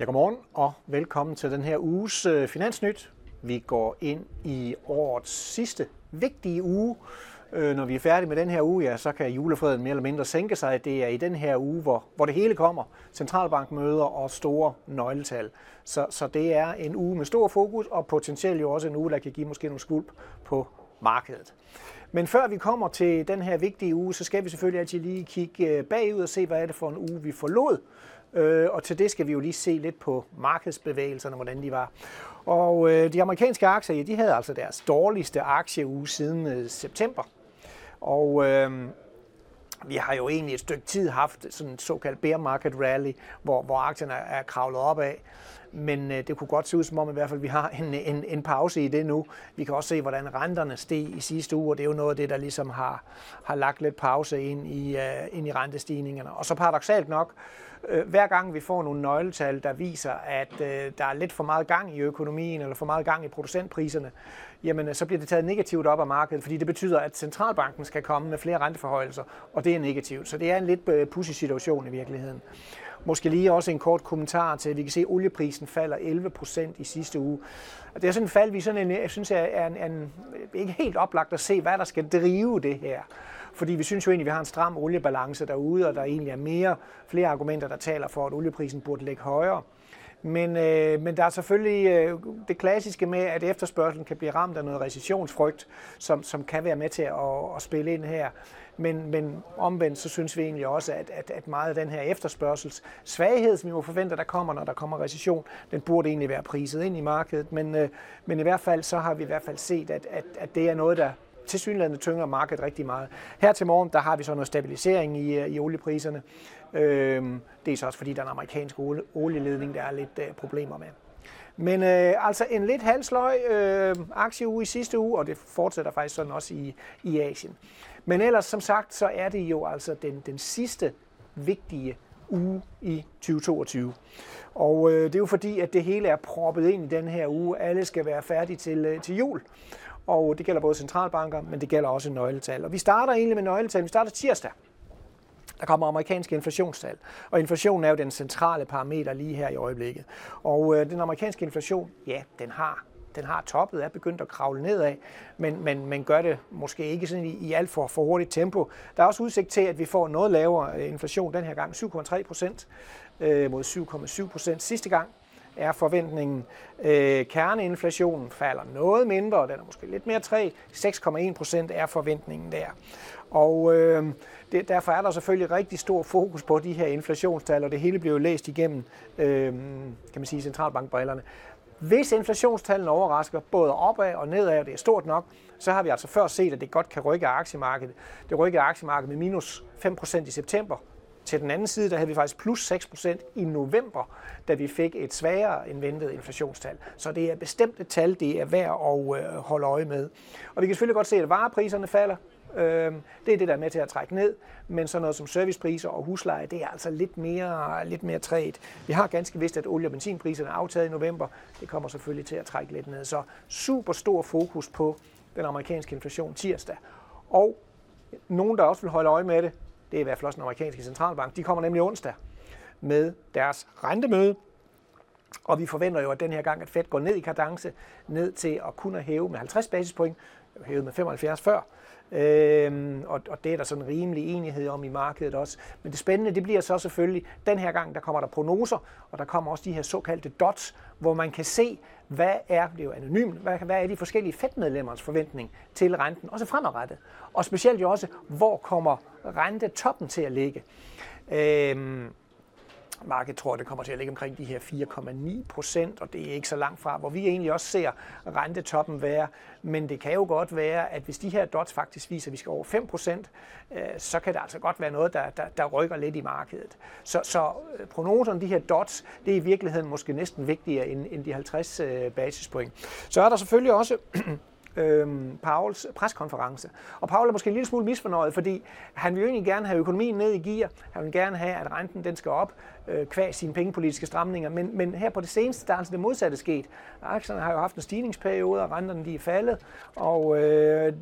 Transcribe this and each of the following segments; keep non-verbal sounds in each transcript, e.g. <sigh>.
Ja, godmorgen og velkommen til den her uges øh, Finansnyt. Vi går ind i årets sidste vigtige uge. Øh, når vi er færdige med den her uge, ja, så kan julefreden mere eller mindre sænke sig. Det er i den her uge, hvor, hvor det hele kommer. Centralbankmøder og store nøgletal. Så, så det er en uge med stor fokus, og potentielt jo også en uge, der kan give måske nogle skulp på markedet. Men før vi kommer til den her vigtige uge, så skal vi selvfølgelig altid lige kigge øh, bagud og se, hvad er det for en uge, vi forlod. Øh, og til det skal vi jo lige se lidt på markedsbevægelserne, hvordan de var. Og øh, de amerikanske aktier, ja, de havde altså deres dårligste aktieuge siden øh, september. Og øh, vi har jo egentlig et stykke tid haft sådan en såkaldt bear market rally, hvor, hvor aktierne er kravlet op af. Men øh, det kunne godt se ud som om, i hvert fald vi har en, en, en pause i det nu. Vi kan også se, hvordan renterne steg i sidste uge, og det er jo noget af det, der ligesom har, har lagt lidt pause ind i, øh, ind i rentestigningerne. Og så paradoxalt nok, øh, hver gang vi får nogle nøgletal, der viser, at øh, der er lidt for meget gang i økonomien, eller for meget gang i producentpriserne, jamen øh, så bliver det taget negativt op af markedet, fordi det betyder, at centralbanken skal komme med flere renteforhøjelser, og det er negativt. Så det er en lidt øh, pussy situation i virkeligheden. Måske lige også en kort kommentar til, at vi kan se, at olieprisen falder 11 procent i sidste uge. Det er sådan en fald, vi sådan en, jeg synes er en, en, ikke helt oplagt at se, hvad der skal drive det her. Fordi vi synes jo egentlig, at vi har en stram oliebalance derude, og der egentlig er mere, flere argumenter, der taler for, at olieprisen burde ligge højere. Men, øh, men der er selvfølgelig øh, det klassiske med, at efterspørgselen kan blive ramt af noget recessionsfrygt, som, som kan være med til at, at spille ind her. Men, men omvendt så synes vi egentlig også, at, at, at meget af den her efterspørgsels svaghed, som vi må forvente, der kommer, når der kommer recession, den burde egentlig være priset ind i markedet. Men, øh, men i hvert fald så har vi i hvert fald set, at, at, at det er noget, der, tilsyneladende tynger markedet rigtig meget. Her til morgen, der har vi så noget stabilisering i, øh, i oliepriserne. Øh, det er så også fordi, der er en amerikansk olie, olieledning, der er lidt øh, problemer med. Men øh, altså en lidt halsløg øh, aktieuge i sidste uge, og det fortsætter faktisk sådan også i, i Asien. Men ellers, som sagt, så er det jo altså den, den sidste vigtige uge i 2022. Og øh, det er jo fordi, at det hele er proppet ind i den her uge. Alle skal være færdige til, øh, til jul og det gælder både centralbanker, men det gælder også nøgletal. Og vi starter egentlig med nøgletal. Vi starter tirsdag. Der kommer amerikanske inflationstal, og inflationen er jo den centrale parameter lige her i øjeblikket. Og øh, den amerikanske inflation, ja, den har den har toppet, er begyndt at kravle nedad, men, men, men gør det måske ikke sådan i, i alt for, for hurtigt tempo. Der er også udsigt til, at vi får noget lavere øh, inflation den her gang, 7,3 procent øh, mod 7,7 procent sidste gang er forventningen. Øh, kerneinflationen falder noget mindre, den er måske lidt mere 3, 6,1 procent er forventningen der. Og øh, det, derfor er der selvfølgelig rigtig stor fokus på de her inflationstal, og det hele bliver jo læst igennem, øh, kan man sige, centralbankbrillerne. Hvis inflationstallene overrasker både opad og nedad, og det er stort nok, så har vi altså før set, at det godt kan rykke aktiemarkedet. Det rykkede aktiemarkedet med minus 5% i september, til den anden side, der havde vi faktisk plus 6% i november, da vi fik et svagere end ventet inflationstal. Så det er bestemt et tal, det er værd at øh, holde øje med. Og vi kan selvfølgelig godt se, at varepriserne falder. Øhm, det er det, der er med til at trække ned, men sådan noget som servicepriser og husleje, det er altså lidt mere, lidt mere træet. Vi har ganske vist, at olie- og benzinpriserne er aftaget i november. Det kommer selvfølgelig til at trække lidt ned. Så super stor fokus på den amerikanske inflation tirsdag. Og nogen, der også vil holde øje med det, det er i hvert fald også den amerikanske centralbank. De kommer nemlig onsdag med deres rentemøde, og vi forventer jo, at den her gang, at Fed går ned i kadence, ned til at kunne hæve med 50 basispoint, hævet med 75 før, Øhm, og, og det er der sådan rimelig enighed om i markedet også. Men det spændende, det bliver så selvfølgelig, den her gang, der kommer der prognoser, og der kommer også de her såkaldte dots, hvor man kan se, hvad er, det er jo anonymt, hvad, hvad er de forskellige fedtmedlemmers forventning til renten, også fremadrettet. Og specielt jo også, hvor kommer rentetoppen til at ligge. Øhm, Markedet tror, det kommer til at ligge omkring de her 4,9 procent, og det er ikke så langt fra, hvor vi egentlig også ser rentetoppen være. Men det kan jo godt være, at hvis de her dots faktisk viser, at vi skal over 5 procent, øh, så kan det altså godt være noget, der, der, der rykker lidt i markedet. Så, så øh, prognoserne, de her dots, det er i virkeligheden måske næsten vigtigere end, end de 50 øh, basispoint. Så er der selvfølgelig også <clears throat> øh, Pauls preskonference. Og Paul er måske en lille smule misfornøjet, fordi han vil jo egentlig gerne have økonomien ned i gear. Han vil gerne have, at renten den skal op, øh, kvæg sine pengepolitiske stramninger. Men, men her på det seneste, der er altså det modsatte sket. Aktierne har jo haft en stigningsperiode, og renterne de er faldet, og øh,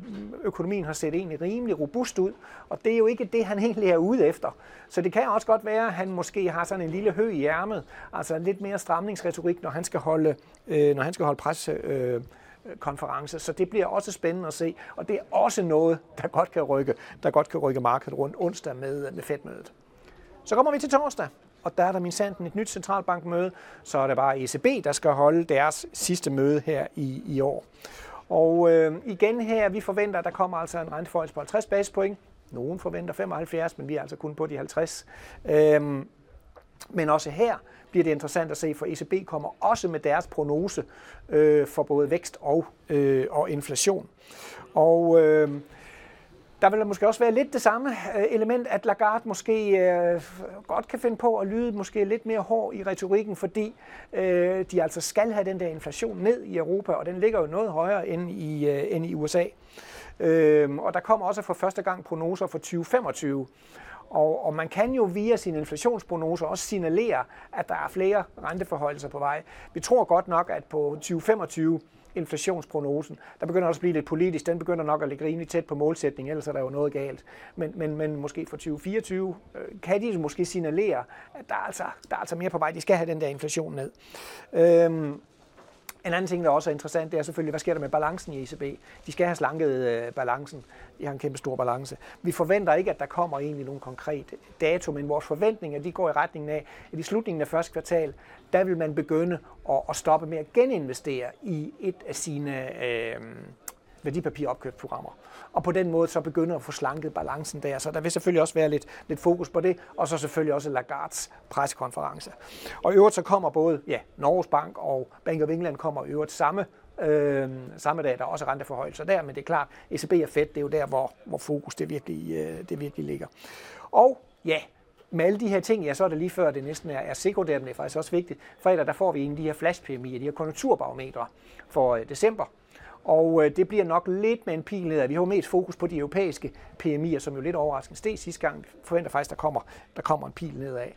økonomien har set egentlig rimelig robust ud. Og det er jo ikke det, han egentlig er ude efter. Så det kan også godt være, at han måske har sådan en lille hø i ærmet, altså lidt mere stramningsretorik, når han skal holde, øh, når han skal holde pres, øh, konference, så det bliver også spændende at se, og det er også noget, der godt kan rykke, der godt kan rykke markedet rundt onsdag med, med Fed-mødet. Så kommer vi til torsdag, og der er der min sanden et nyt centralbankmøde, så er det bare ECB, der skal holde deres sidste møde her i, i år. Og øh, igen her, vi forventer, at der kommer altså en renteforhold på 50 basispoint. Nogen forventer 75, men vi er altså kun på de 50. Øhm, men også her bliver det interessant at se, for ECB kommer også med deres prognose øh, for både vækst og, øh, og inflation. Og øh, der vil måske også være lidt det samme øh, element, at Lagarde måske øh, godt kan finde på at lyde måske lidt mere hård i retorikken, fordi øh, de altså skal have den der inflation ned i Europa, og den ligger jo noget højere end i, øh, end i USA. Øh, og der kommer også for første gang prognoser for 2025. Og, og man kan jo via sine inflationsprognoser også signalere, at der er flere renteforholdelser på vej. Vi tror godt nok, at på 2025 inflationsprognosen, der begynder også at blive lidt politisk, den begynder nok at ligge rimelig tæt på målsætningen, ellers er der jo noget galt. Men, men, men måske for 2024 øh, kan de måske signalere, at der er, altså, der er altså mere på vej, de skal have den der inflation ned. Øhm, en anden ting, der også er interessant, det er selvfølgelig, hvad sker der med balancen i ECB? De skal have slanket øh, balancen. De har en kæmpe stor balance. Vi forventer ikke, at der kommer egentlig nogen konkret dato, men vores forventninger de går i retningen af, at i slutningen af første kvartal, der vil man begynde at, at stoppe med at geninvestere i et af sine øh, værdipapiropkøbsprogrammer. Og på den måde så begynder at få slanket balancen der. Så der vil selvfølgelig også være lidt, lidt fokus på det, og så selvfølgelig også Lagards pressekonference. Og i øvrigt så kommer både ja, Norges Bank og Bank of England kommer i øvrigt samme øh, samme dag, der er også renteforhøjelser der, men det er klart, ECB er fedt, det er jo der, hvor, hvor fokus det virkelig, øh, det virkelig ligger. Og ja, med alle de her ting, ja, så er det lige før, det næsten er, er sekundært, men det er faktisk også vigtigt. Fredag, der får vi en af de her flash de her konjunkturbarometre for øh, december. Og øh, det bliver nok lidt med en pil nedad. Vi har jo mest fokus på de europæiske PMI'er, som jo lidt overraskende steg sidste gang. Vi forventer faktisk, der kommer, der kommer en pil nedad.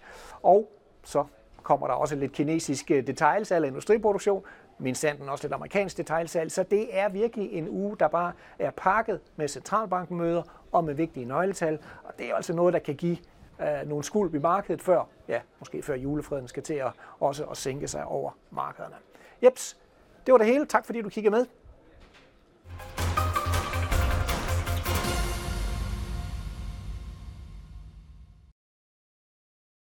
Og så kommer der også lidt kinesisk øh, detailsalg af industriproduktion, men sanden også lidt amerikansk detailsalg. Så det er virkelig en uge, der bare er pakket med centralbankmøder og med vigtige nøgletal. Og det er altså noget, der kan give øh, nogle skuld i markedet før, ja, måske før julefreden skal til at også at sænke sig over markederne. Jeps, det var det hele. Tak fordi du kiggede med.